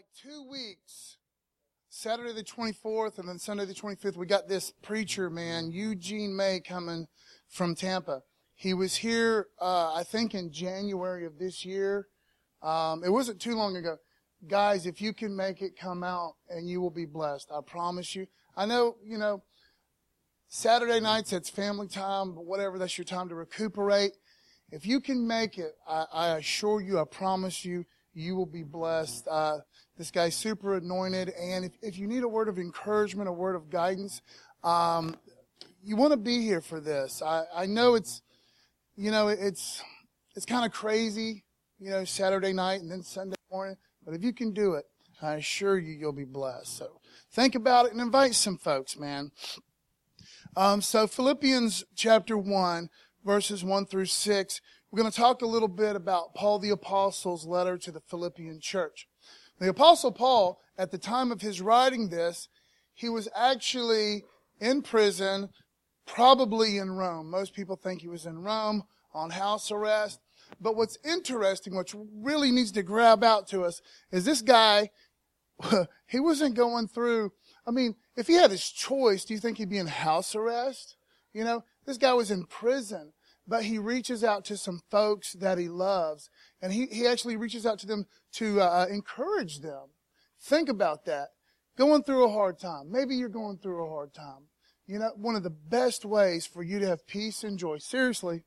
like two weeks, Saturday the 24th and then Sunday the 25th, we got this preacher, man, Eugene May, coming from Tampa. He was here, uh, I think, in January of this year. Um, it wasn't too long ago. Guys, if you can make it, come out and you will be blessed. I promise you. I know, you know, Saturday nights, it's family time, but whatever, that's your time to recuperate. If you can make it, I, I assure you, I promise you, you will be blessed. Uh, this guy's super anointed. And if, if you need a word of encouragement, a word of guidance, um, you want to be here for this. I, I know it's, you know, it's, it's kind of crazy, you know, Saturday night and then Sunday morning. But if you can do it, I assure you, you'll be blessed. So think about it and invite some folks, man. Um, so Philippians chapter 1, verses 1 through 6, we're going to talk a little bit about Paul the Apostle's letter to the Philippian church. The Apostle Paul, at the time of his writing this, he was actually in prison, probably in Rome. Most people think he was in Rome on house arrest. But what's interesting, what really needs to grab out to us, is this guy, he wasn't going through, I mean, if he had his choice, do you think he'd be in house arrest? You know, this guy was in prison but he reaches out to some folks that he loves, and he, he actually reaches out to them to uh, encourage them. Think about that. Going through a hard time. Maybe you're going through a hard time. You know, one of the best ways for you to have peace and joy, seriously,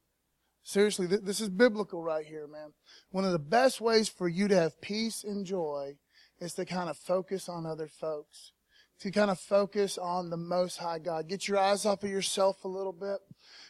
seriously, th- this is biblical right here, man. One of the best ways for you to have peace and joy is to kind of focus on other folks to kind of focus on the Most High God. Get your eyes off of yourself a little bit.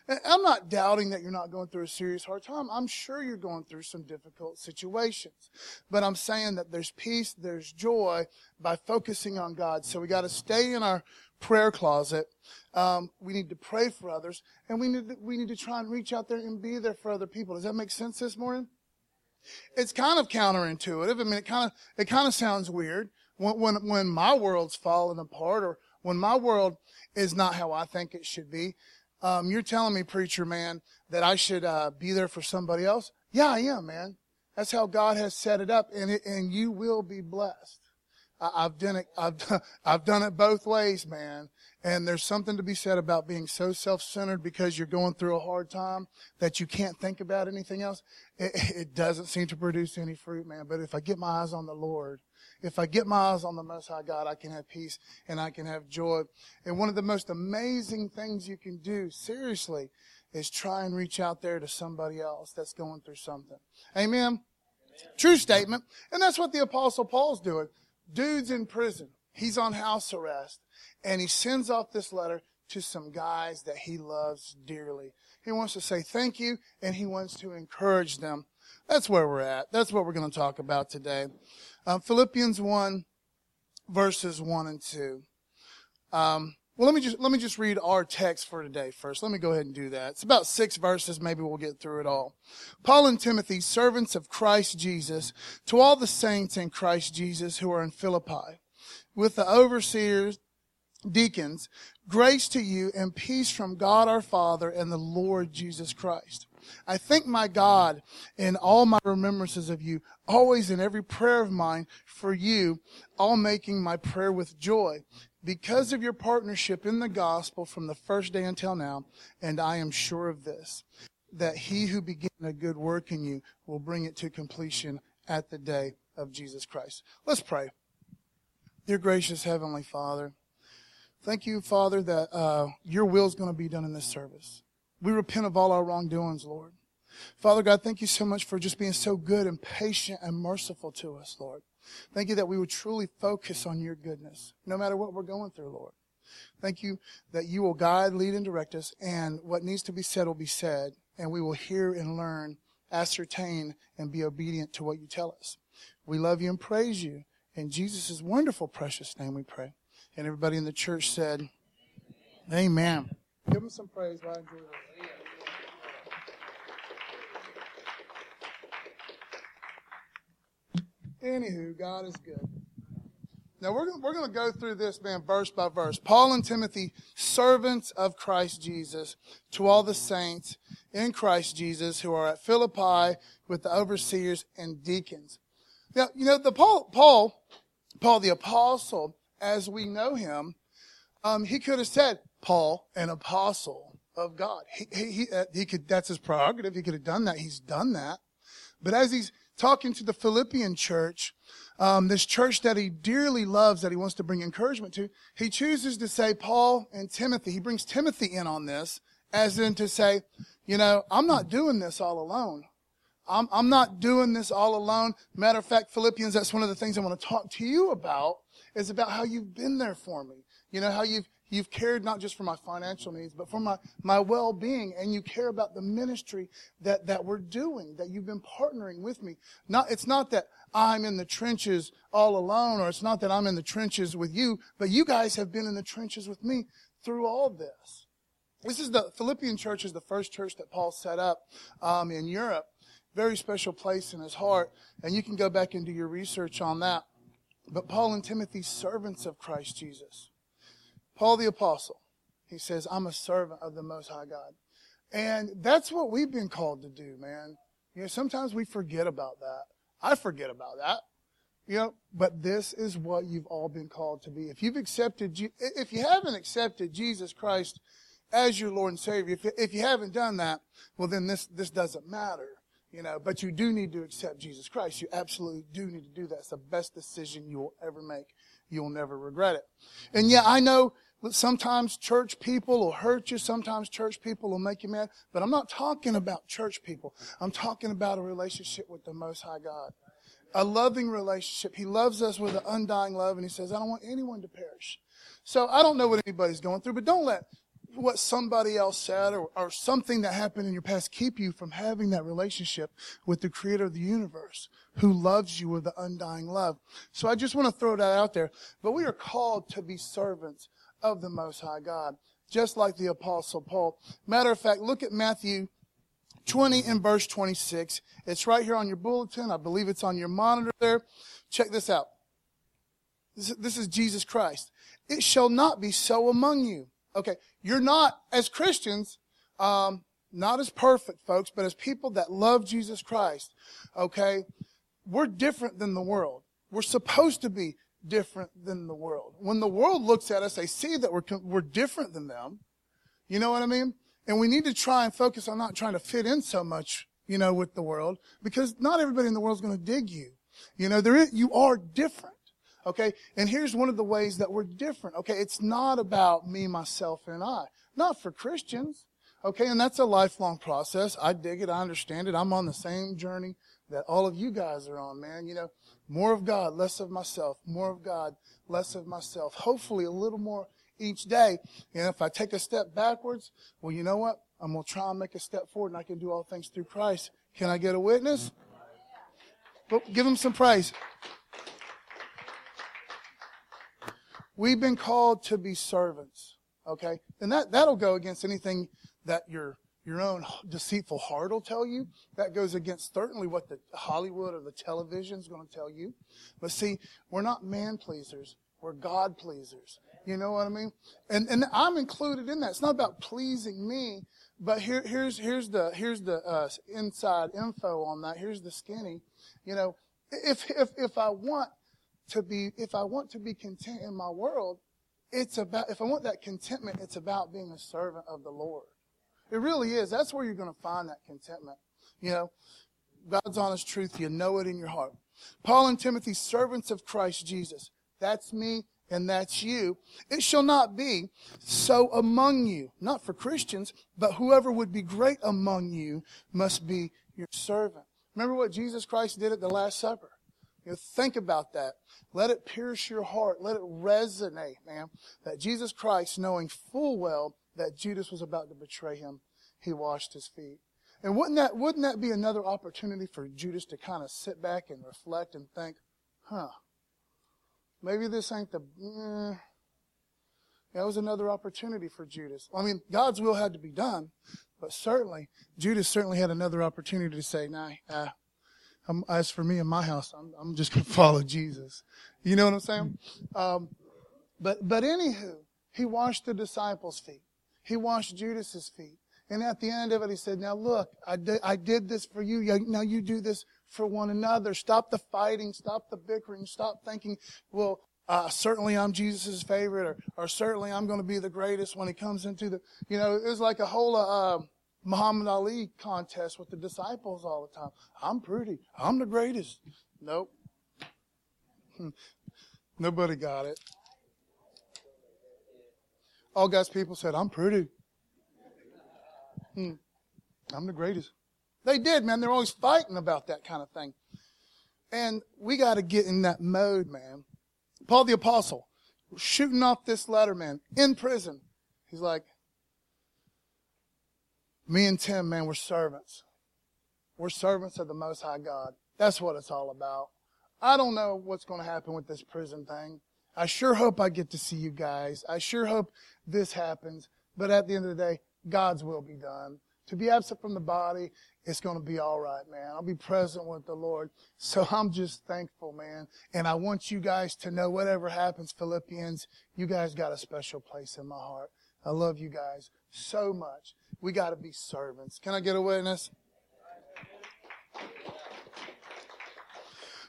And I'm not doubting that you're not going through a serious hard time. I'm sure you're going through some difficult situations. But I'm saying that there's peace, there's joy by focusing on God. So we got to stay in our prayer closet. Um, we need to pray for others, and we need to, we need to try and reach out there and be there for other people. Does that make sense this morning? It's kind of counterintuitive. I mean, it kind of it kind of sounds weird when, when, when my world's falling apart or when my world is not how I think it should be, um, you're telling me, preacher man, that I should uh, be there for somebody else? Yeah, I am, man. That's how God has set it up, and it, and you will be blessed. I, have done it. I've I've done it both ways, man. And there's something to be said about being so self-centered because you're going through a hard time that you can't think about anything else. It, it doesn't seem to produce any fruit, man. But if I get my eyes on the Lord, if I get my eyes on the Most High God, I can have peace and I can have joy. And one of the most amazing things you can do, seriously, is try and reach out there to somebody else that's going through something. Amen? Amen. True statement. And that's what the Apostle Paul's doing. Dude's in prison. He's on house arrest. And he sends off this letter to some guys that he loves dearly. He wants to say thank you and he wants to encourage them. That's where we're at. That's what we're going to talk about today. Um, Philippians 1, verses 1 and 2. Um, well, let me just let me just read our text for today first. Let me go ahead and do that. It's about six verses. Maybe we'll get through it all. Paul and Timothy, servants of Christ Jesus, to all the saints in Christ Jesus who are in Philippi, with the overseers, deacons, grace to you and peace from God our Father and the Lord Jesus Christ. I thank my God in all my remembrances of you, always in every prayer of mine for you, all making my prayer with joy because of your partnership in the gospel from the first day until now. And I am sure of this, that he who began a good work in you will bring it to completion at the day of Jesus Christ. Let's pray. Dear gracious Heavenly Father, thank you, Father, that uh, your will is going to be done in this service. We repent of all our wrongdoings, Lord. Father God, thank you so much for just being so good and patient and merciful to us, Lord. Thank you that we would truly focus on your goodness, no matter what we're going through, Lord. Thank you that you will guide, lead, and direct us, and what needs to be said will be said, and we will hear and learn, ascertain, and be obedient to what you tell us. We love you and praise you. In Jesus' wonderful, precious name we pray. And everybody in the church said, Amen. Give him some praise. while I enjoy this. Anywho, God is good. Now we're, we're going to go through this, man, verse by verse. Paul and Timothy, servants of Christ Jesus, to all the saints in Christ Jesus who are at Philippi with the overseers and deacons. Now, you know, the Paul, Paul, Paul the apostle, as we know him, um, he could have said, Paul, an apostle of God. He, he, he, uh, he could, that's his prerogative. He could have done that. He's done that. But as he's talking to the Philippian church, um, this church that he dearly loves, that he wants to bring encouragement to, he chooses to say Paul and Timothy. He brings Timothy in on this, as in to say, you know, I'm not doing this all alone. I'm, I'm not doing this all alone. Matter of fact, Philippians, that's one of the things I want to talk to you about, is about how you've been there for me. You know, how you've, you've cared not just for my financial needs, but for my, my well-being, and you care about the ministry that, that we're doing, that you've been partnering with me. Not, it's not that I'm in the trenches all alone, or it's not that I'm in the trenches with you, but you guys have been in the trenches with me through all this. This is the Philippian church is the first church that Paul set up um, in Europe. Very special place in his heart, and you can go back and do your research on that. But Paul and Timothy, servants of Christ Jesus. Paul the apostle, he says, I'm a servant of the Most High God. And that's what we've been called to do, man. You know, sometimes we forget about that. I forget about that. You know, but this is what you've all been called to be. If you've accepted, if you haven't accepted Jesus Christ as your Lord and Savior, if, if you haven't done that, well then this, this doesn't matter. You know, but you do need to accept Jesus Christ. You absolutely do need to do that. It's the best decision you will ever make. You'll never regret it. And yeah, I know sometimes church people will hurt you. Sometimes church people will make you mad. But I'm not talking about church people. I'm talking about a relationship with the Most High God. A loving relationship. He loves us with an undying love and he says, I don't want anyone to perish. So I don't know what anybody's going through, but don't let what somebody else said or, or something that happened in your past keep you from having that relationship with the creator of the universe who loves you with an undying love. So I just want to throw that out there. But we are called to be servants of the Most High God, just like the Apostle Paul. Matter of fact, look at Matthew 20 and verse 26. It's right here on your bulletin. I believe it's on your monitor there. Check this out. This, this is Jesus Christ. It shall not be so among you. Okay, you're not, as Christians, um, not as perfect folks, but as people that love Jesus Christ, okay, we're different than the world. We're supposed to be different than the world. When the world looks at us, they see that we're, we're different than them. You know what I mean? And we need to try and focus on not trying to fit in so much, you know, with the world, because not everybody in the world is going to dig you. You know, there is, you are different. Okay. And here's one of the ways that we're different. Okay. It's not about me, myself, and I. Not for Christians. Okay. And that's a lifelong process. I dig it. I understand it. I'm on the same journey that all of you guys are on, man. You know, more of God, less of myself. More of God, less of myself. Hopefully a little more each day. And if I take a step backwards, well, you know what? I'm going to try and make a step forward and I can do all things through Christ. Can I get a witness? Well, give him some praise. We've been called to be servants. Okay? And that, that'll go against anything that your, your own deceitful heart will tell you. That goes against certainly what the Hollywood or the television is going to tell you. But see, we're not man pleasers. We're God pleasers. You know what I mean? And, and I'm included in that. It's not about pleasing me, but here, here's, here's the, here's the, uh, inside info on that. Here's the skinny. You know, if, if, if I want to be, if I want to be content in my world, it's about, if I want that contentment, it's about being a servant of the Lord. It really is. That's where you're going to find that contentment. You know, God's honest truth, you know it in your heart. Paul and Timothy, servants of Christ Jesus. That's me and that's you. It shall not be so among you, not for Christians, but whoever would be great among you must be your servant. Remember what Jesus Christ did at the Last Supper? You know, think about that. Let it pierce your heart. Let it resonate, man. That Jesus Christ, knowing full well that Judas was about to betray him, he washed his feet. And wouldn't that, wouldn't that be another opportunity for Judas to kind of sit back and reflect and think, huh, maybe this ain't the, eh. that was another opportunity for Judas. I mean, God's will had to be done, but certainly, Judas certainly had another opportunity to say, nah, uh, I'm, as for me and my house, I'm, I'm just going to follow Jesus. You know what I'm saying? Um, but, but anywho, he washed the disciples' feet. He washed Judas's feet. And at the end of it, he said, now look, I did, I did this for you. Now you do this for one another. Stop the fighting. Stop the bickering. Stop thinking, well, uh, certainly I'm Jesus' favorite or, or certainly I'm going to be the greatest when he comes into the, you know, it was like a whole, uh, Muhammad Ali contest with the disciples all the time. I'm pretty. I'm the greatest. Nope. Nobody got it. All God's people said, I'm pretty. Hmm. I'm the greatest. They did, man. They're always fighting about that kind of thing. And we got to get in that mode, man. Paul the Apostle, shooting off this letter, man, in prison. He's like, me and Tim, man, we're servants. We're servants of the Most High God. That's what it's all about. I don't know what's going to happen with this prison thing. I sure hope I get to see you guys. I sure hope this happens. But at the end of the day, God's will be done. To be absent from the body, it's going to be all right, man. I'll be present with the Lord. So I'm just thankful, man. And I want you guys to know whatever happens, Philippians, you guys got a special place in my heart. I love you guys so much. We got to be servants. Can I get a witness?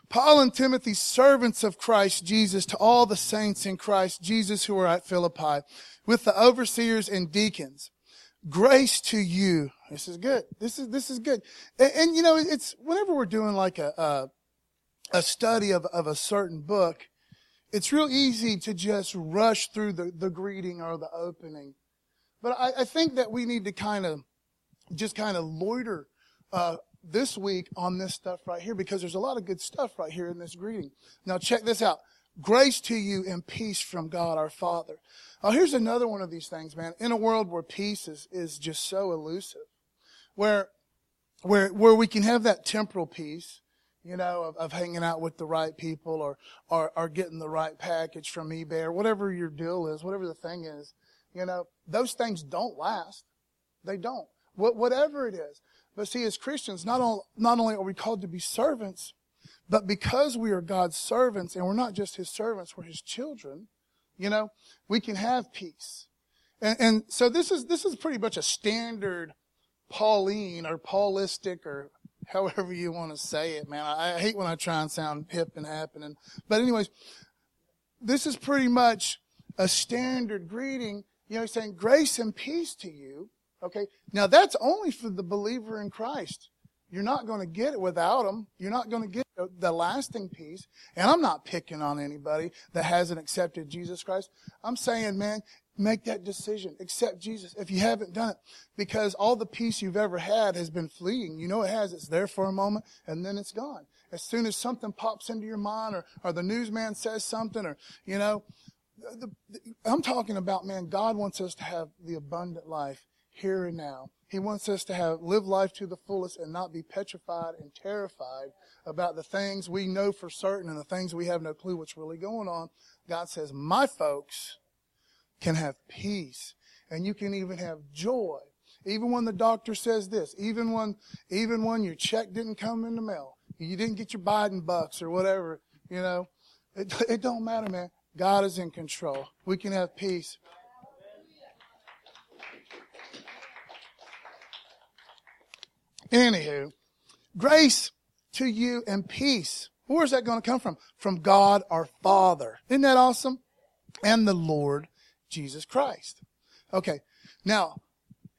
Paul and Timothy, servants of Christ Jesus, to all the saints in Christ Jesus who are at Philippi, with the overseers and deacons. Grace to you. This is good. This is, this is good. And, and you know, it's, whenever we're doing like a, a, a study of, of a certain book, it's real easy to just rush through the, the greeting or the opening. But I, I think that we need to kind of just kind of loiter uh, this week on this stuff right here because there's a lot of good stuff right here in this greeting. Now check this out. Grace to you and peace from God our Father. Oh, here's another one of these things, man. In a world where peace is, is just so elusive, where, where, where we can have that temporal peace, you know, of, of hanging out with the right people or, or, or getting the right package from eBay or whatever your deal is, whatever the thing is. You know, those things don't last. They don't. whatever it is. But see, as Christians, not, not only are we called to be servants, but because we are God's servants and we're not just His servants, we're His children, you know, we can have peace. And, and so this is, this is pretty much a standard Pauline or Paulistic or however you want to say it, man. I, I hate when I try and sound hip and happening. But anyways, this is pretty much a standard greeting you know, he's saying grace and peace to you. Okay. Now that's only for the believer in Christ. You're not going to get it without him. You're not going to get the lasting peace. And I'm not picking on anybody that hasn't accepted Jesus Christ. I'm saying, man, make that decision. Accept Jesus if you haven't done it. Because all the peace you've ever had has been fleeting. You know it has. It's there for a moment and then it's gone. As soon as something pops into your mind or, or the newsman says something or, you know, the, the, I'm talking about, man, God wants us to have the abundant life here and now. He wants us to have live life to the fullest and not be petrified and terrified about the things we know for certain and the things we have no clue what's really going on. God says, my folks can have peace and you can even have joy. Even when the doctor says this, even when, even when your check didn't come in the mail, you didn't get your Biden bucks or whatever, you know, it, it don't matter, man. God is in control. We can have peace. Anywho, grace to you and peace. Where's that going to come from? From God our Father. Isn't that awesome? And the Lord Jesus Christ. Okay. Now,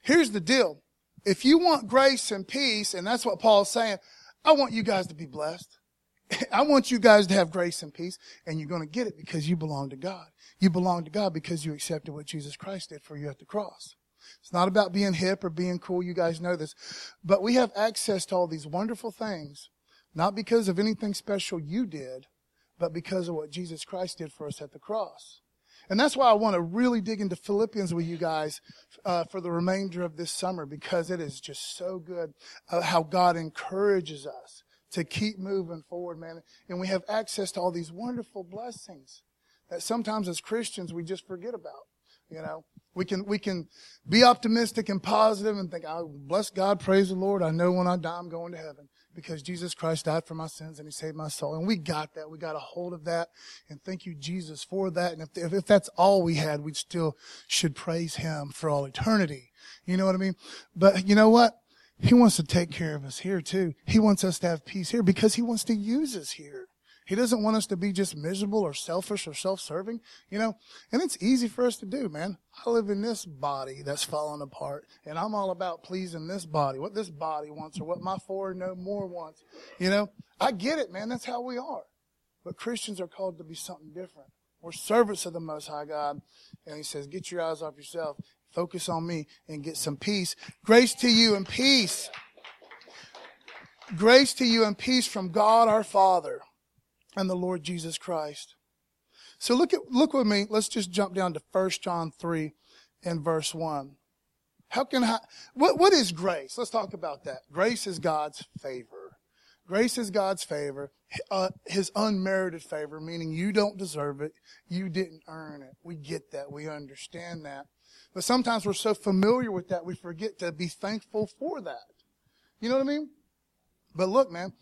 here's the deal. If you want grace and peace, and that's what Paul's saying, I want you guys to be blessed. I want you guys to have grace and peace, and you're going to get it because you belong to God. You belong to God because you accepted what Jesus Christ did for you at the cross. It's not about being hip or being cool. You guys know this. But we have access to all these wonderful things, not because of anything special you did, but because of what Jesus Christ did for us at the cross. And that's why I want to really dig into Philippians with you guys uh, for the remainder of this summer because it is just so good uh, how God encourages us to keep moving forward, man. And we have access to all these wonderful blessings that sometimes as Christians we just forget about. You know, we can, we can be optimistic and positive and think, oh, bless God, praise the Lord. I know when I die, I'm going to heaven. because Jesus Christ died for my sins and he saved my soul. And we got that. We got a hold of that. And thank you, Jesus, for that. And if, if that's all we had, we still should praise him for all eternity. You know what I mean? But you know what? He wants to take care of us here too. He wants us to have peace here because he wants to use us here. He doesn't want us to be just miserable or selfish or self-serving, you know? And it's easy for us to do, man. I live in this body that's falling apart and I'm all about pleasing this body, what this body wants or what my four no more wants. You know, I get it, man. That's how we are. But Christians are called to be something different. We're servants of the Most High God. And he says, get your eyes off yourself, focus on me and get some peace. Grace to you and peace. Grace to you and peace from God our Father and the Lord Jesus Christ. So look at, look with me. Let's just jump down to 1 John 3 and verse 1. How can I, what, what is grace? Let's talk about that. Grace is God's favor. Grace is God's favor, uh, His unmerited favor, meaning you don't deserve it. You didn't earn it. We get that. We understand that. But sometimes we're so familiar with that, we forget to be thankful for that. You know what I mean? But look, man,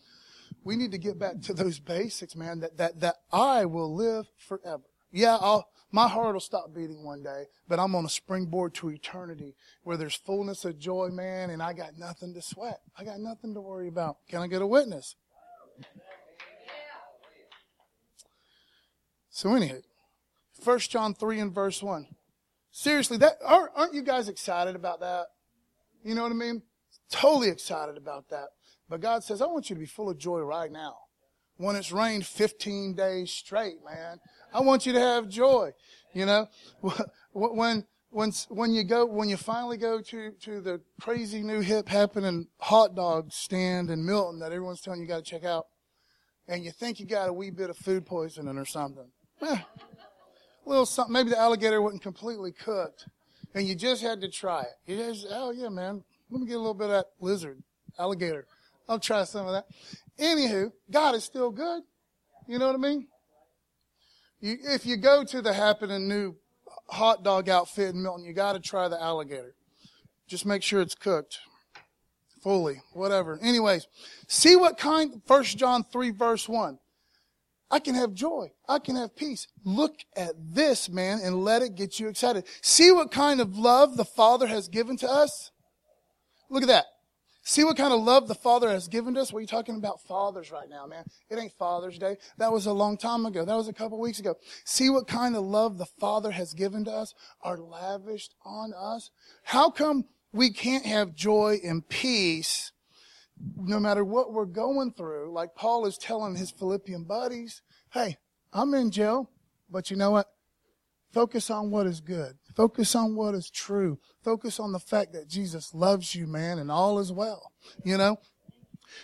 we need to get back to those basics, man, that, that, that I will live forever. Yeah, I'll, my heart will stop beating one day, but I'm on a springboard to eternity where there's fullness of joy, man, and I got nothing to sweat. I got nothing to worry about. Can I get a witness? So anyway, 1 John 3 and verse 1. Seriously, that aren't you guys excited about that? You know what I mean? Totally excited about that. But God says, I want you to be full of joy right now. When it's rained 15 days straight, man. I want you to have joy. You know, when, when, when you go, when you finally go to, to the crazy new hip happening hot dog stand in Milton that everyone's telling you got to check out, and you think you got a wee bit of food poisoning or something. Eh, a little something, maybe the alligator wasn't completely cooked, and you just had to try it. You just, oh yeah, man, let me get a little bit of that lizard, alligator. I'll try some of that. Anywho, God is still good. You know what I mean? You, if you go to the happening new hot dog outfit in Milton, you got to try the alligator. Just make sure it's cooked fully, whatever. Anyways, see what kind, First John 3 verse 1. I can have joy. I can have peace. Look at this, man, and let it get you excited. See what kind of love the Father has given to us? Look at that. See what kind of love the Father has given us? What are you talking about fathers right now, man? It ain't Father's Day. That was a long time ago. That was a couple weeks ago. See what kind of love the Father has given to us, are lavished on us. How come we can't have joy and peace no matter what we're going through? Like Paul is telling his Philippian buddies, hey, I'm in jail, but you know what? Focus on what is good. Focus on what is true. Focus on the fact that Jesus loves you, man, and all is well. You know?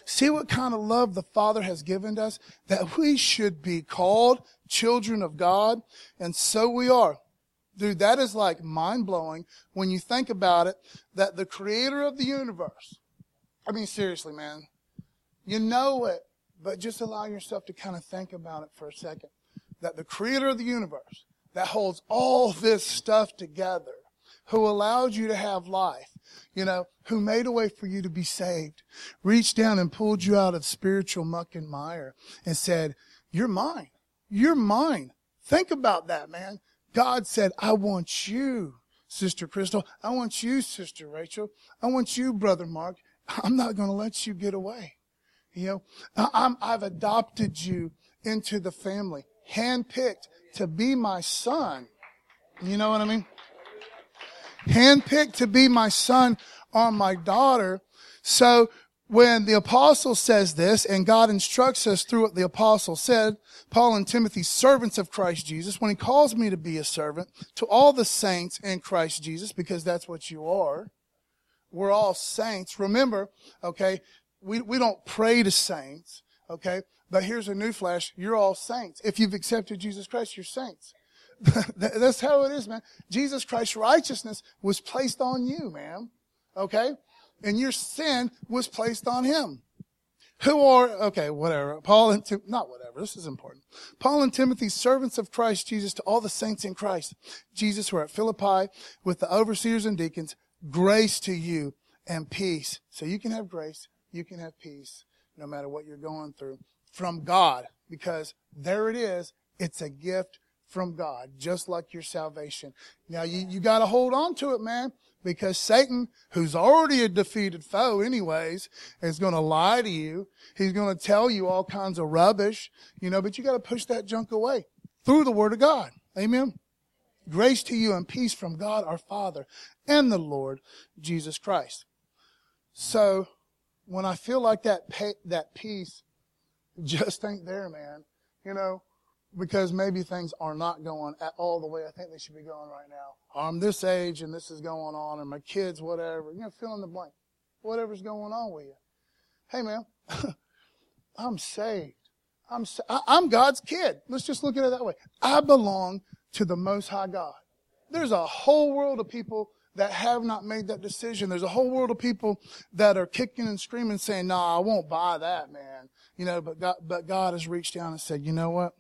See what kind of love the Father has given us that we should be called children of God. And so we are. Dude, that is like mind blowing when you think about it that the creator of the universe, I mean, seriously, man, you know it, but just allow yourself to kind of think about it for a second. That the creator of the universe, that holds all this stuff together, who allowed you to have life, you know, who made a way for you to be saved, reached down and pulled you out of spiritual muck and mire and said, you're mine. You're mine. Think about that, man. God said, I want you, Sister Crystal. I want you, Sister Rachel. I want you, Brother Mark. I'm not going to let you get away. You know, I'm, I've adopted you into the family, handpicked to be my son. You know what I mean? Handpicked to be my son or my daughter. So when the apostle says this and God instructs us through what the apostle said, Paul and Timothy, servants of Christ Jesus, when he calls me to be a servant to all the saints in Christ Jesus, because that's what you are. We're all saints. Remember, okay, we, we don't pray to saints, okay? But here's a new flash. You're all saints. If you've accepted Jesus Christ, you're saints. That's how it is, man. Jesus Christ's righteousness was placed on you, man. Okay? And your sin was placed on him. Who are, okay, whatever. Paul and Tim, not whatever. This is important. Paul and Timothy, servants of Christ Jesus to all the saints in Christ. Jesus who are at Philippi with the overseers and deacons. Grace to you and peace. So you can have grace. You can have peace no matter what you're going through from God because there it is. It's a gift from God, just like your salvation. Now you, you got to hold on to it, man, because Satan, who's already a defeated foe anyways, is going to lie to you. He's going to tell you all kinds of rubbish, you know, but you got to push that junk away through the word of God. Amen. Grace to you and peace from God our Father and the Lord Jesus Christ. So when I feel like that, pe- that peace just ain't there, man, you know, because maybe things are not going at all the way I think they should be going right now. I'm this age and this is going on, and my kids, whatever. You know, fill in the blank. Whatever's going on with you. Hey, man, I'm saved. I'm I'm God's kid. Let's just look at it that way. I belong to the Most High God. There's a whole world of people that have not made that decision. There's a whole world of people that are kicking and screaming, saying, nah, I won't buy that, man." You know, but God, but God has reached down and said, "You know what?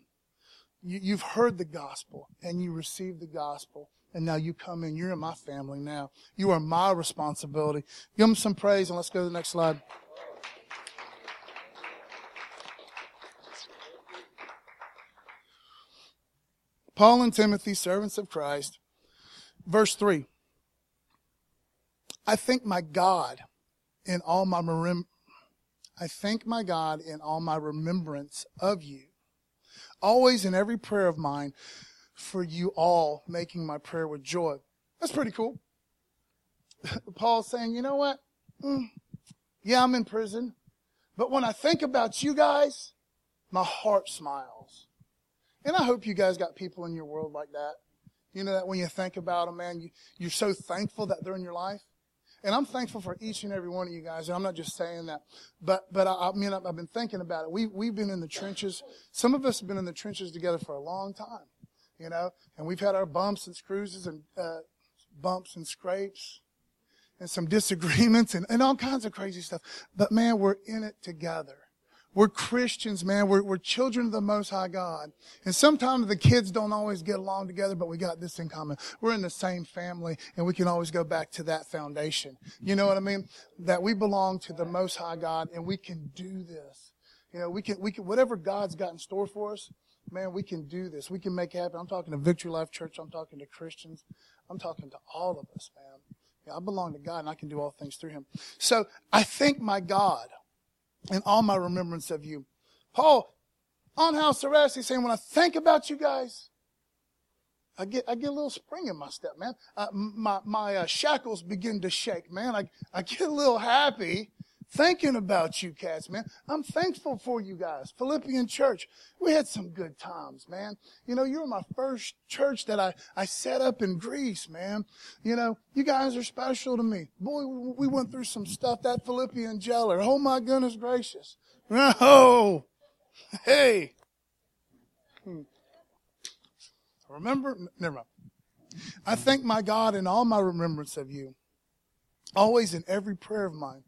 You, have heard the gospel and you received the gospel. And now you come in. You're in my family now. You are my responsibility. Give them some praise and let's go to the next slide. Paul and Timothy, servants of Christ. Verse 3. I thank my God in all my I thank my God in all my remembrance of you always in every prayer of mine for you all, making my prayer with joy. That's pretty cool. Paul's saying, you know what? Mm, yeah, I'm in prison. But when I think about you guys, my heart smiles. And I hope you guys got people in your world like that. You know that when you think about them, man, you, you're so thankful that they're in your life. And I'm thankful for each and every one of you guys. And I'm not just saying that, but, but I, I mean, I've been thinking about it. We, we've been in the trenches. Some of us have been in the trenches together for a long time, you know, and we've had our bumps and cruises and, uh, bumps and scrapes and some disagreements and, and all kinds of crazy stuff. But man, we're in it together. We're Christians, man. We're, we're children of the Most High God. And sometimes the kids don't always get along together, but we got this in common. We're in the same family and we can always go back to that foundation. You know what I mean? That we belong to the Most High God and we can do this. You know, we can, we can, whatever God's got in store for us, man, we can do this. We can make it happen. I'm talking to Victory Life Church. I'm talking to Christians. I'm talking to all of us, man. Yeah, I belong to God and I can do all things through Him. So I thank my God in all my remembrance of you. Paul, on house arrest, he's saying, when I think about you guys, I get, I get a little spring in my step, man. Uh, my, my uh, shackles begin to shake, man. I, I get a little happy thinking about you cats, man. I'm thankful for you guys. Philippian church, we had some good times, man. You know, you were my first church that I, I set up in Greece, man. You know, you guys are special to me. Boy, we went through some stuff, that Philippian jailer. Oh my goodness gracious. Oh, hey. Hmm. Remember, never mind. I thank my God in all my remembrance of you, always in every prayer of mine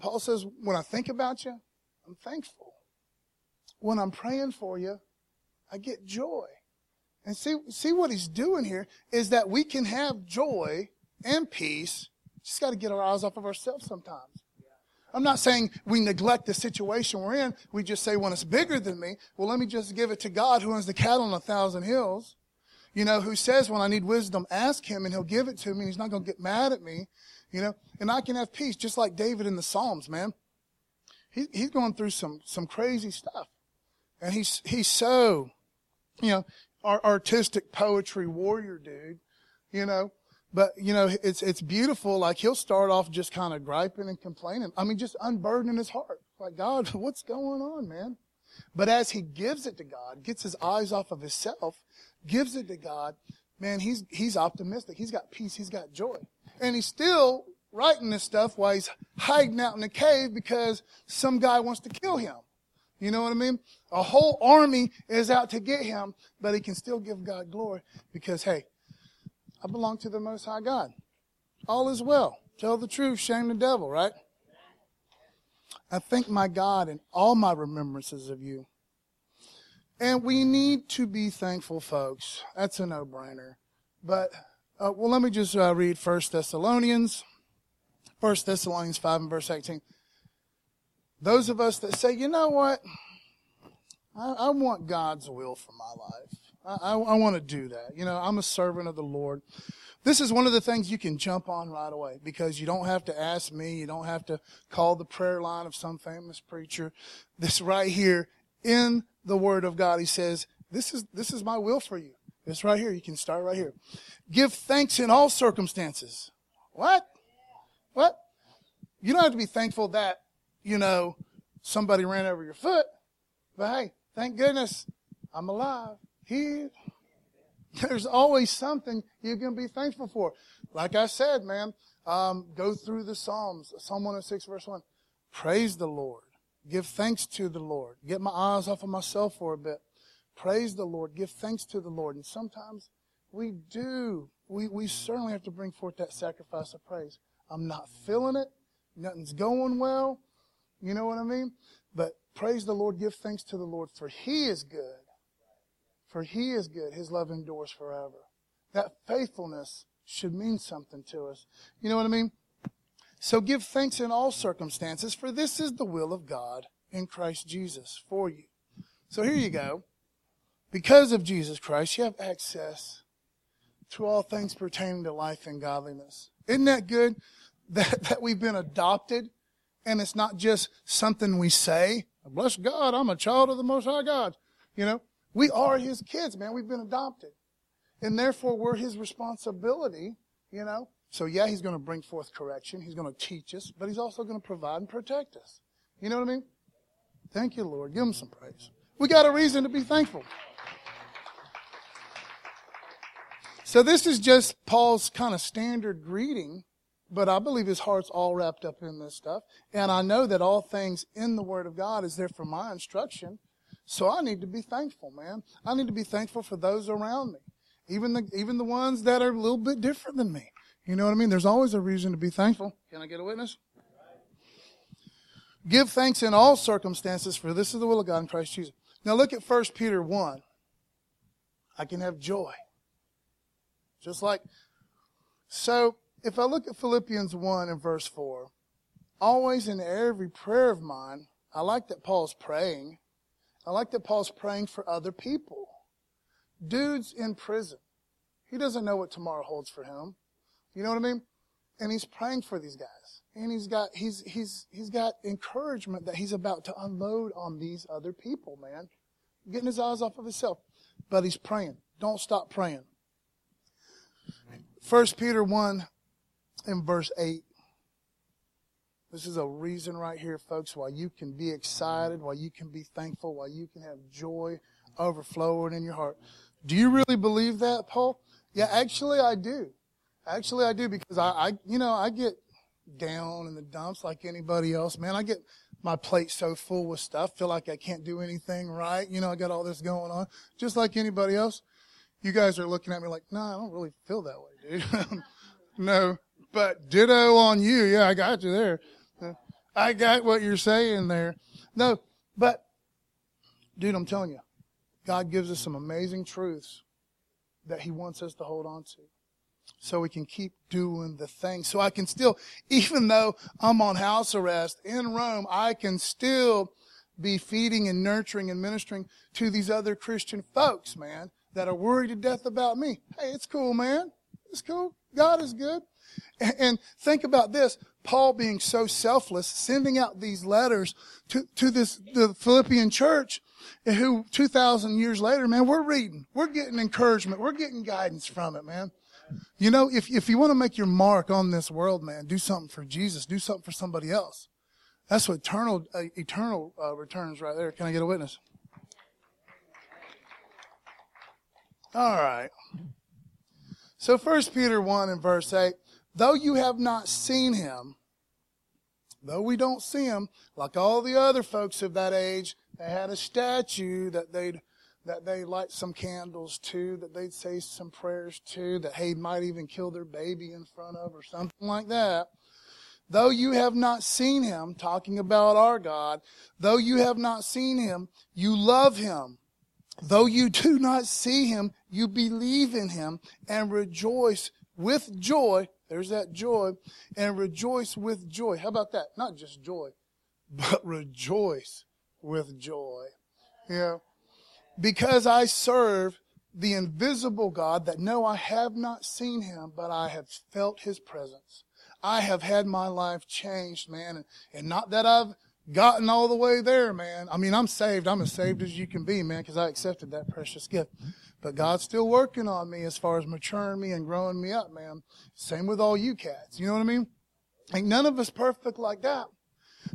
Paul says, when I think about you, I'm thankful. When I'm praying for you, I get joy. And see, see what he's doing here is that we can have joy and peace. Just got to get our eyes off of ourselves sometimes. I'm not saying we neglect the situation we're in. We just say when it's bigger than me, well, let me just give it to God who owns the cattle on a thousand hills. You know, who says when I need wisdom, ask him and he'll give it to me. And he's not going to get mad at me. You know, and I can have peace just like David in the Psalms, man. He, he's going through some, some crazy stuff. And he's, he's so, you know, artistic poetry warrior dude, you know. But, you know, it's, it's beautiful. Like he'll start off just kind of griping and complaining. I mean, just unburdening his heart. Like, God, what's going on, man? But as he gives it to God, gets his eyes off of himself, gives it to God, man, he's, he's optimistic. He's got peace. He's got joy. And he's still writing this stuff while he's hiding out in the cave because some guy wants to kill him. You know what I mean? A whole army is out to get him, but he can still give God glory because, hey, I belong to the Most High God. All is well. Tell the truth, shame the devil, right? I thank my God in all my remembrances of you. And we need to be thankful, folks. That's a no-brainer. But uh, well, let me just uh, read First Thessalonians, First Thessalonians five and verse eighteen. those of us that say, you know what? I, I want God's will for my life. I, I, I want to do that. You know, I'm a servant of the Lord. This is one of the things you can jump on right away because you don't have to ask me. You don't have to call the prayer line of some famous preacher. This right here in the Word of God, He says, this is, this is my will for you. It's right here. You can start right here. Give thanks in all circumstances. What? What? You don't have to be thankful that, you know, somebody ran over your foot. But hey, thank goodness I'm alive. Here. There's always something you can be thankful for. Like I said, man, um, go through the Psalms. Psalm 106 verse 1. Praise the Lord. Give thanks to the Lord. Get my eyes off of myself for a bit. Praise the Lord. Give thanks to the Lord. And sometimes we do. We, we certainly have to bring forth that sacrifice of praise. I'm not feeling it. Nothing's going well. You know what I mean? But praise the Lord. Give thanks to the Lord for He is good. For He is good. His love endures forever. That faithfulness should mean something to us. You know what I mean? So give thanks in all circumstances, for this is the will of God in Christ Jesus for you. So here you go. Because of Jesus Christ, you have access to all things pertaining to life and godliness. Isn't that good that, that we've been adopted and it's not just something we say? Bless God, I'm a child of the Most High God. You know, we are His kids, man. We've been adopted. And therefore, we're His responsibility, you know. So, yeah, He's going to bring forth correction. He's going to teach us, but He's also going to provide and protect us. You know what I mean? Thank you, Lord. Give Him some praise. We got a reason to be thankful. So this is just Paul's kind of standard greeting, but I believe his heart's all wrapped up in this stuff. And I know that all things in the Word of God is there for my instruction. So I need to be thankful, man. I need to be thankful for those around me. Even the, even the ones that are a little bit different than me. You know what I mean? There's always a reason to be thankful. Can I get a witness? Give thanks in all circumstances, for this is the will of God in Christ Jesus. Now look at 1 Peter 1. I can have joy. Just like, so if I look at Philippians 1 and verse 4, always in every prayer of mine, I like that Paul's praying. I like that Paul's praying for other people. Dude's in prison. He doesn't know what tomorrow holds for him. You know what I mean? And he's praying for these guys. And he's got, he's, he's, he's got encouragement that he's about to unload on these other people, man. Getting his eyes off of himself. But he's praying. Don't stop praying. 1 Peter 1 in verse 8. This is a reason right here, folks, why you can be excited, why you can be thankful, why you can have joy overflowing in your heart. Do you really believe that, Paul? Yeah, actually I do. Actually I do because I, I you know, I get down in the dumps like anybody else. Man, I get my plate so full with stuff, feel like I can't do anything right. You know, I got all this going on, just like anybody else. You guys are looking at me like, no, I don't really feel that way. no, but ditto on you. Yeah, I got you there. I got what you're saying there. No, but dude, I'm telling you, God gives us some amazing truths that He wants us to hold on to. So we can keep doing the thing. So I can still, even though I'm on house arrest in Rome, I can still be feeding and nurturing and ministering to these other Christian folks, man, that are worried to death about me. Hey, it's cool, man. It's cool. God is good. And think about this. Paul being so selfless, sending out these letters to, to this, the Philippian church, who 2,000 years later, man, we're reading. We're getting encouragement. We're getting guidance from it, man. You know, if, if you want to make your mark on this world, man, do something for Jesus. Do something for somebody else. That's what eternal, uh, eternal uh, returns right there. Can I get a witness? All right. So First Peter 1 and verse 8, though you have not seen him, though we don't see him, like all the other folks of that age, they had a statue that they'd that they light some candles to, that they'd say some prayers to, that they might even kill their baby in front of, or something like that. Though you have not seen him, talking about our God, though you have not seen him, you love him. Though you do not see him, you believe in him and rejoice with joy. There's that joy and rejoice with joy. How about that? Not just joy, but rejoice with joy. Yeah. Because I serve the invisible God that no, I have not seen him, but I have felt his presence. I have had my life changed, man. And, and not that I've gotten all the way there, man. I mean, I'm saved. I'm as saved as you can be, man, because I accepted that precious gift. But God's still working on me as far as maturing me and growing me up, man. Same with all you cats. You know what I mean? Ain't none of us perfect like that.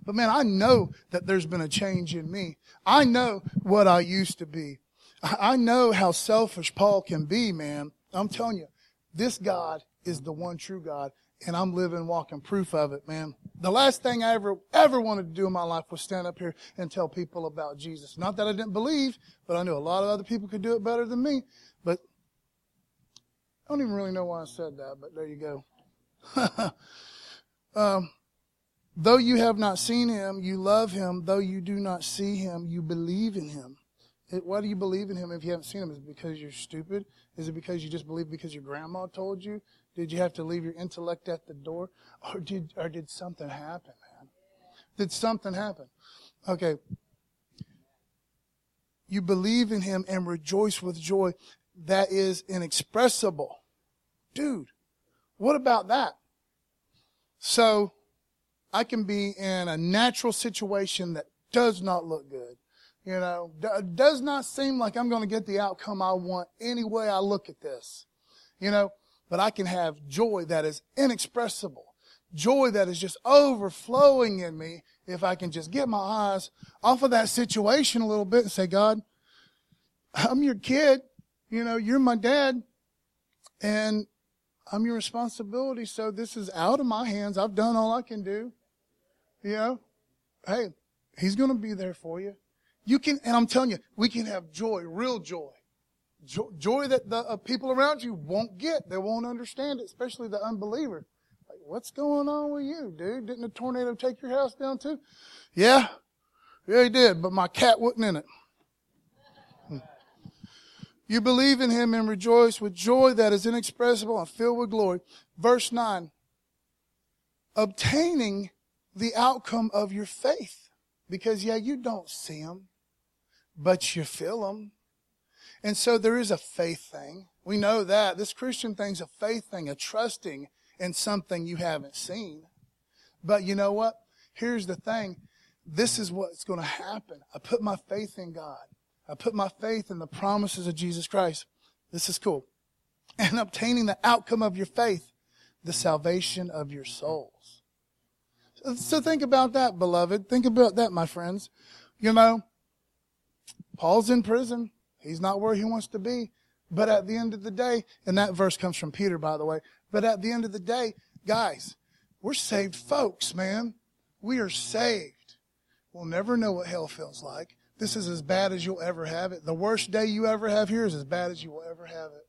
But man, I know that there's been a change in me. I know what I used to be. I know how selfish Paul can be, man. I'm telling you, this God is the one true God, and I'm living, walking proof of it, man. The last thing I ever, ever wanted to do in my life was stand up here and tell people about Jesus. Not that I didn't believe, but I knew a lot of other people could do it better than me. But I don't even really know why I said that, but there you go. um, though you have not seen him, you love him. Though you do not see him, you believe in him. It, why do you believe in him if you haven't seen him? Is it because you're stupid? Is it because you just believe because your grandma told you? Did you have to leave your intellect at the door? Or did, or did something happen, man? Did something happen? Okay. You believe in him and rejoice with joy that is inexpressible. Dude, what about that? So, I can be in a natural situation that does not look good. You know, d- does not seem like I'm going to get the outcome I want any way I look at this. You know, but I can have joy that is inexpressible. Joy that is just overflowing in me if I can just get my eyes off of that situation a little bit and say, God, I'm your kid. You know, you're my dad and I'm your responsibility. So this is out of my hands. I've done all I can do. You know, hey, he's going to be there for you. You can, and I'm telling you, we can have joy, real joy. Joy, that the uh, people around you won't get. They won't understand it, especially the unbeliever. Like, what's going on with you, dude? Didn't a tornado take your house down too? Yeah. Yeah, he did, but my cat wasn't in it. Hmm. You believe in him and rejoice with joy that is inexpressible and filled with glory. Verse 9. Obtaining the outcome of your faith. Because, yeah, you don't see him but you feel them. And so there is a faith thing. We know that. This Christian thing's a faith thing, a trusting in something you haven't seen. But you know what? Here's the thing. This is what's going to happen. I put my faith in God. I put my faith in the promises of Jesus Christ. This is cool. And obtaining the outcome of your faith, the salvation of your souls. So think about that, beloved. Think about that, my friends. You know, Paul's in prison. He's not where he wants to be. But at the end of the day, and that verse comes from Peter, by the way, but at the end of the day, guys, we're saved folks, man. We are saved. We'll never know what hell feels like. This is as bad as you'll ever have it. The worst day you ever have here is as bad as you will ever have it.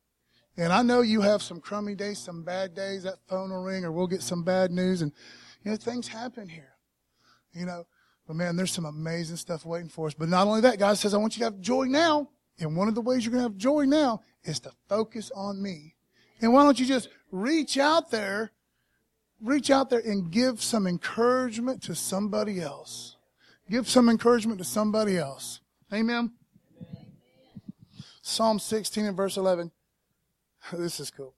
And I know you have some crummy days, some bad days. That phone will ring or we'll get some bad news. And, you know, things happen here. You know, but man, there's some amazing stuff waiting for us. But not only that, God says, I want you to have joy now. And one of the ways you're going to have joy now is to focus on me. And why don't you just reach out there, reach out there and give some encouragement to somebody else. Give some encouragement to somebody else. Amen. Psalm 16 and verse 11. This is cool.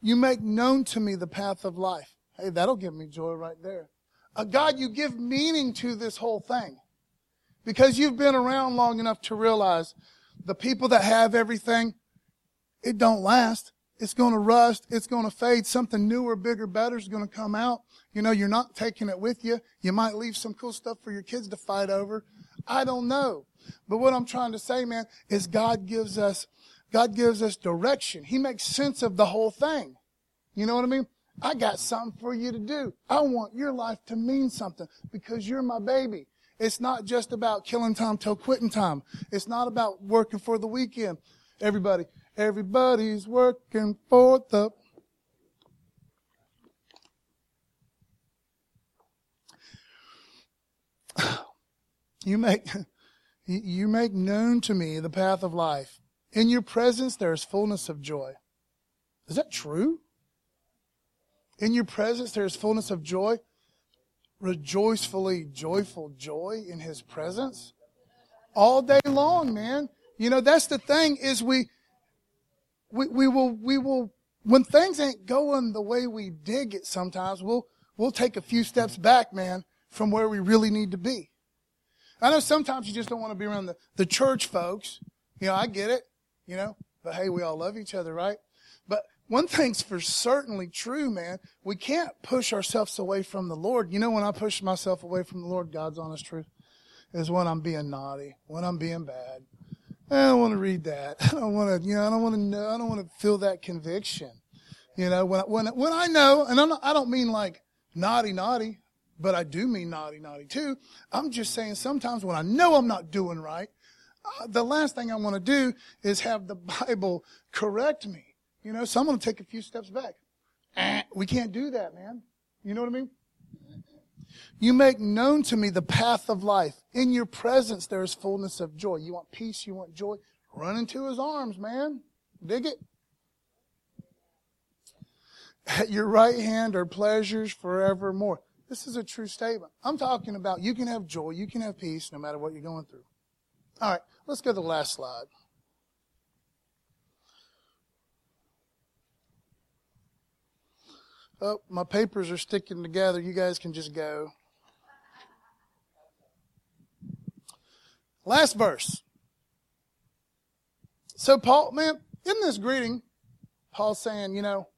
You make known to me the path of life. Hey, that'll give me joy right there. Uh, God, you give meaning to this whole thing. Because you've been around long enough to realize the people that have everything, it don't last. It's going to rust. It's going to fade. Something newer, bigger, better is going to come out. You know, you're not taking it with you. You might leave some cool stuff for your kids to fight over. I don't know. But what I'm trying to say, man, is God gives us, God gives us direction. He makes sense of the whole thing. You know what I mean? I got something for you to do. I want your life to mean something because you're my baby. It's not just about killing time till quitting time. It's not about working for the weekend. Everybody, everybody's working for the You make you make known to me the path of life. In your presence there is fullness of joy. Is that true? In your presence there is fullness of joy. Rejoicefully joyful joy in his presence all day long, man. You know, that's the thing is we, we, we will, we will, when things ain't going the way we dig it sometimes, we'll, we'll take a few steps back, man, from where we really need to be. I know sometimes you just don't want to be around the, the church folks. You know, I get it, you know, but hey, we all love each other, right? One thing's for certainly true, man. We can't push ourselves away from the Lord. You know, when I push myself away from the Lord, God's honest truth is when I'm being naughty, when I'm being bad. I don't want to read that. I don't want to, you know, I don't want to know, I don't want to feel that conviction. You know, when, when, when I know, and I'm not, I don't mean like naughty, naughty, but I do mean naughty, naughty too. I'm just saying sometimes when I know I'm not doing right, uh, the last thing I want to do is have the Bible correct me. You know, so I'm going to take a few steps back. Eh, we can't do that, man. You know what I mean? You make known to me the path of life. In your presence, there is fullness of joy. You want peace, you want joy. Run into his arms, man. Dig it. At your right hand are pleasures forevermore. This is a true statement. I'm talking about you can have joy, you can have peace no matter what you're going through. All right, let's go to the last slide. Oh, my papers are sticking together. You guys can just go. Last verse. So, Paul, man, in this greeting, Paul's saying, you know,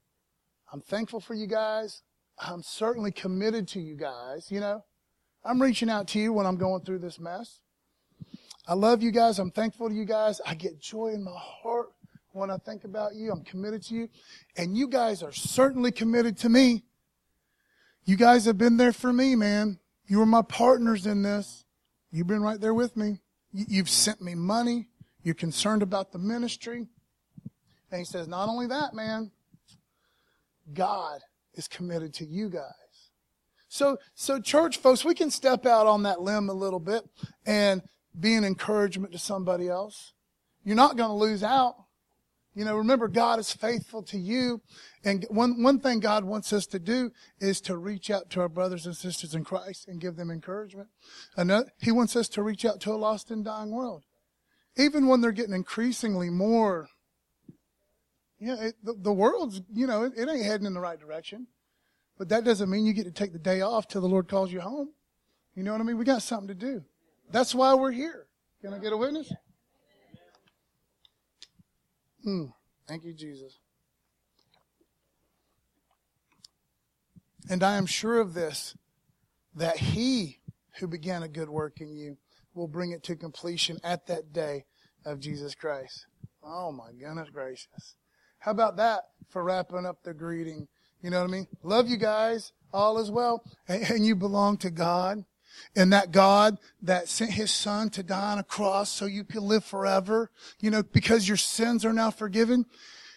I'm thankful for you guys. I'm certainly committed to you guys, you know. I'm reaching out to you when I'm going through this mess. I love you guys. I'm thankful to you guys. I get joy in my heart when I think about you. I'm committed to you. And you guys are certainly committed to me. You guys have been there for me, man. You were my partners in this. You've been right there with me. You've sent me money. You're concerned about the ministry. And he says, not only that, man, God is committed to you guys. So, so church folks, we can step out on that limb a little bit and be an encouragement to somebody else. You're not going to lose out. You know, remember God is faithful to you. And one, one thing God wants us to do is to reach out to our brothers and sisters in Christ and give them encouragement. Another, he wants us to reach out to a lost and dying world. Even when they're getting increasingly more yeah, it, the, the, world's, you know, it, it ain't heading in the right direction. But that doesn't mean you get to take the day off till the Lord calls you home. You know what I mean? We got something to do. That's why we're here. Can I get a witness? Hmm. Thank you, Jesus. And I am sure of this, that he who began a good work in you will bring it to completion at that day of Jesus Christ. Oh my goodness gracious. How about that for wrapping up the greeting? You know what I mean? Love you guys. All is well. And you belong to God. And that God that sent his son to die on a cross so you can live forever, you know, because your sins are now forgiven.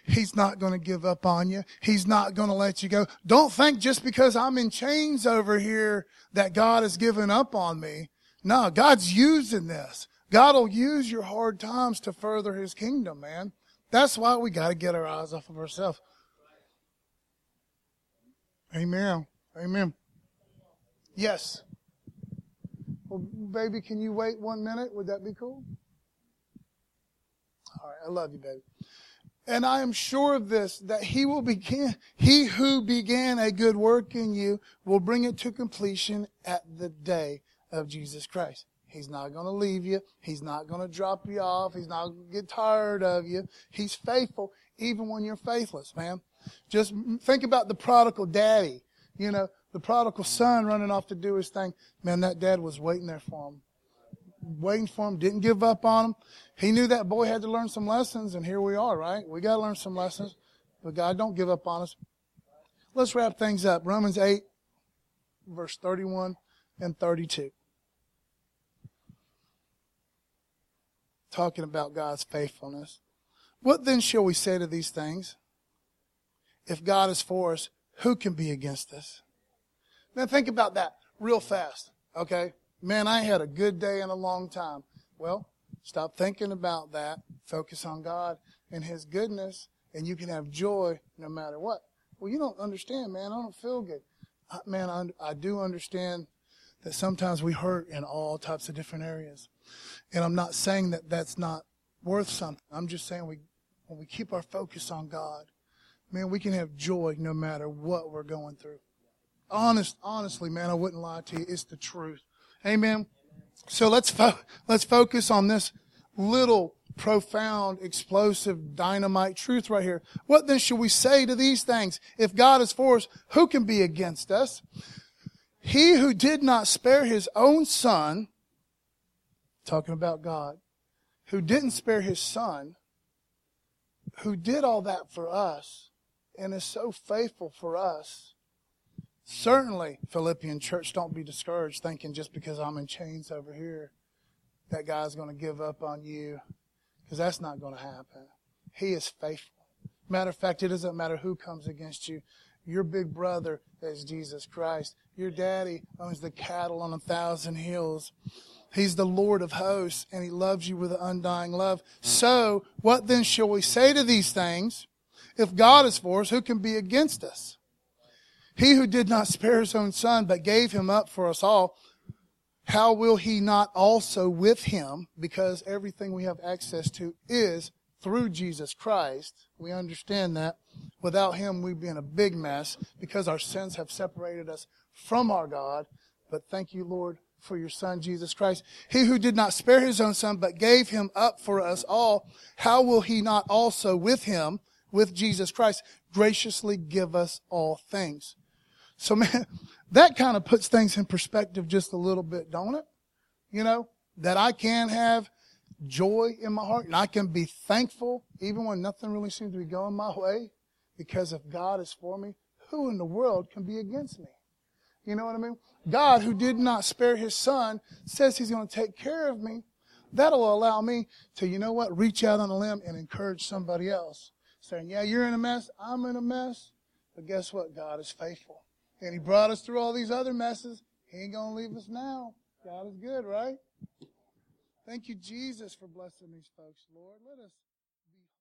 He's not going to give up on you. He's not going to let you go. Don't think just because I'm in chains over here that God has given up on me. No, God's using this. God will use your hard times to further his kingdom, man. That's why we got to get our eyes off of ourselves. Amen. Amen. Yes. Well, baby, can you wait one minute? Would that be cool? All right. I love you, baby. And I am sure of this, that he will begin, he who began a good work in you will bring it to completion at the day of Jesus Christ. He's not going to leave you. He's not going to drop you off. He's not going to get tired of you. He's faithful even when you're faithless, man. Just think about the prodigal daddy. You know, the prodigal son running off to do his thing. Man, that dad was waiting there for him. Waiting for him, didn't give up on him. He knew that boy had to learn some lessons, and here we are, right? We got to learn some lessons. But God, don't give up on us. Let's wrap things up. Romans 8, verse 31 and 32. talking about God's faithfulness. What then shall we say to these things? If God is for us, who can be against us? Now think about that real fast, okay? Man, I had a good day in a long time. Well, stop thinking about that. Focus on God and His goodness, and you can have joy no matter what. Well, you don't understand, man. I don't feel good. I- man, I, I do understand that sometimes we hurt in all types of different areas. And I'm not saying that that's not worth something. I'm just saying we, when we keep our focus on God, man, we can have joy no matter what we're going through. Honest, honestly, man, I wouldn't lie to you. It's the truth. Amen. So let's fo- let's focus on this little profound, explosive, dynamite truth right here. What then should we say to these things? If God is for us, who can be against us? He who did not spare his own son, talking about God, who didn't spare his son, who did all that for us and is so faithful for us. Certainly, Philippian church, don't be discouraged thinking just because I'm in chains over here, that guy's going to give up on you because that's not going to happen. He is faithful. Matter of fact, it doesn't matter who comes against you. Your big brother is Jesus Christ. Your daddy owns the cattle on a thousand hills. He's the Lord of hosts and he loves you with an undying love. So, what then shall we say to these things? If God is for us, who can be against us? He who did not spare his own son, but gave him up for us all, how will he not also with him, because everything we have access to is through Jesus Christ. We understand that. Without him, we'd be in a big mess because our sins have separated us from our God. But thank you, Lord, for your son, Jesus Christ. He who did not spare his own son, but gave him up for us all, how will he not also with him, with Jesus Christ, graciously give us all things? So man, that kind of puts things in perspective just a little bit, don't it? You know, that I can have joy in my heart and I can be thankful even when nothing really seems to be going my way because if God is for me, who in the world can be against me? You know what I mean? God, who did not spare his son, says he's going to take care of me. That'll allow me to, you know what, reach out on a limb and encourage somebody else. Saying, yeah, you're in a mess. I'm in a mess. But guess what? God is faithful. And he brought us through all these other messes. He ain't going to leave us now. God is good, right? Thank you, Jesus, for blessing these folks, Lord. Let us.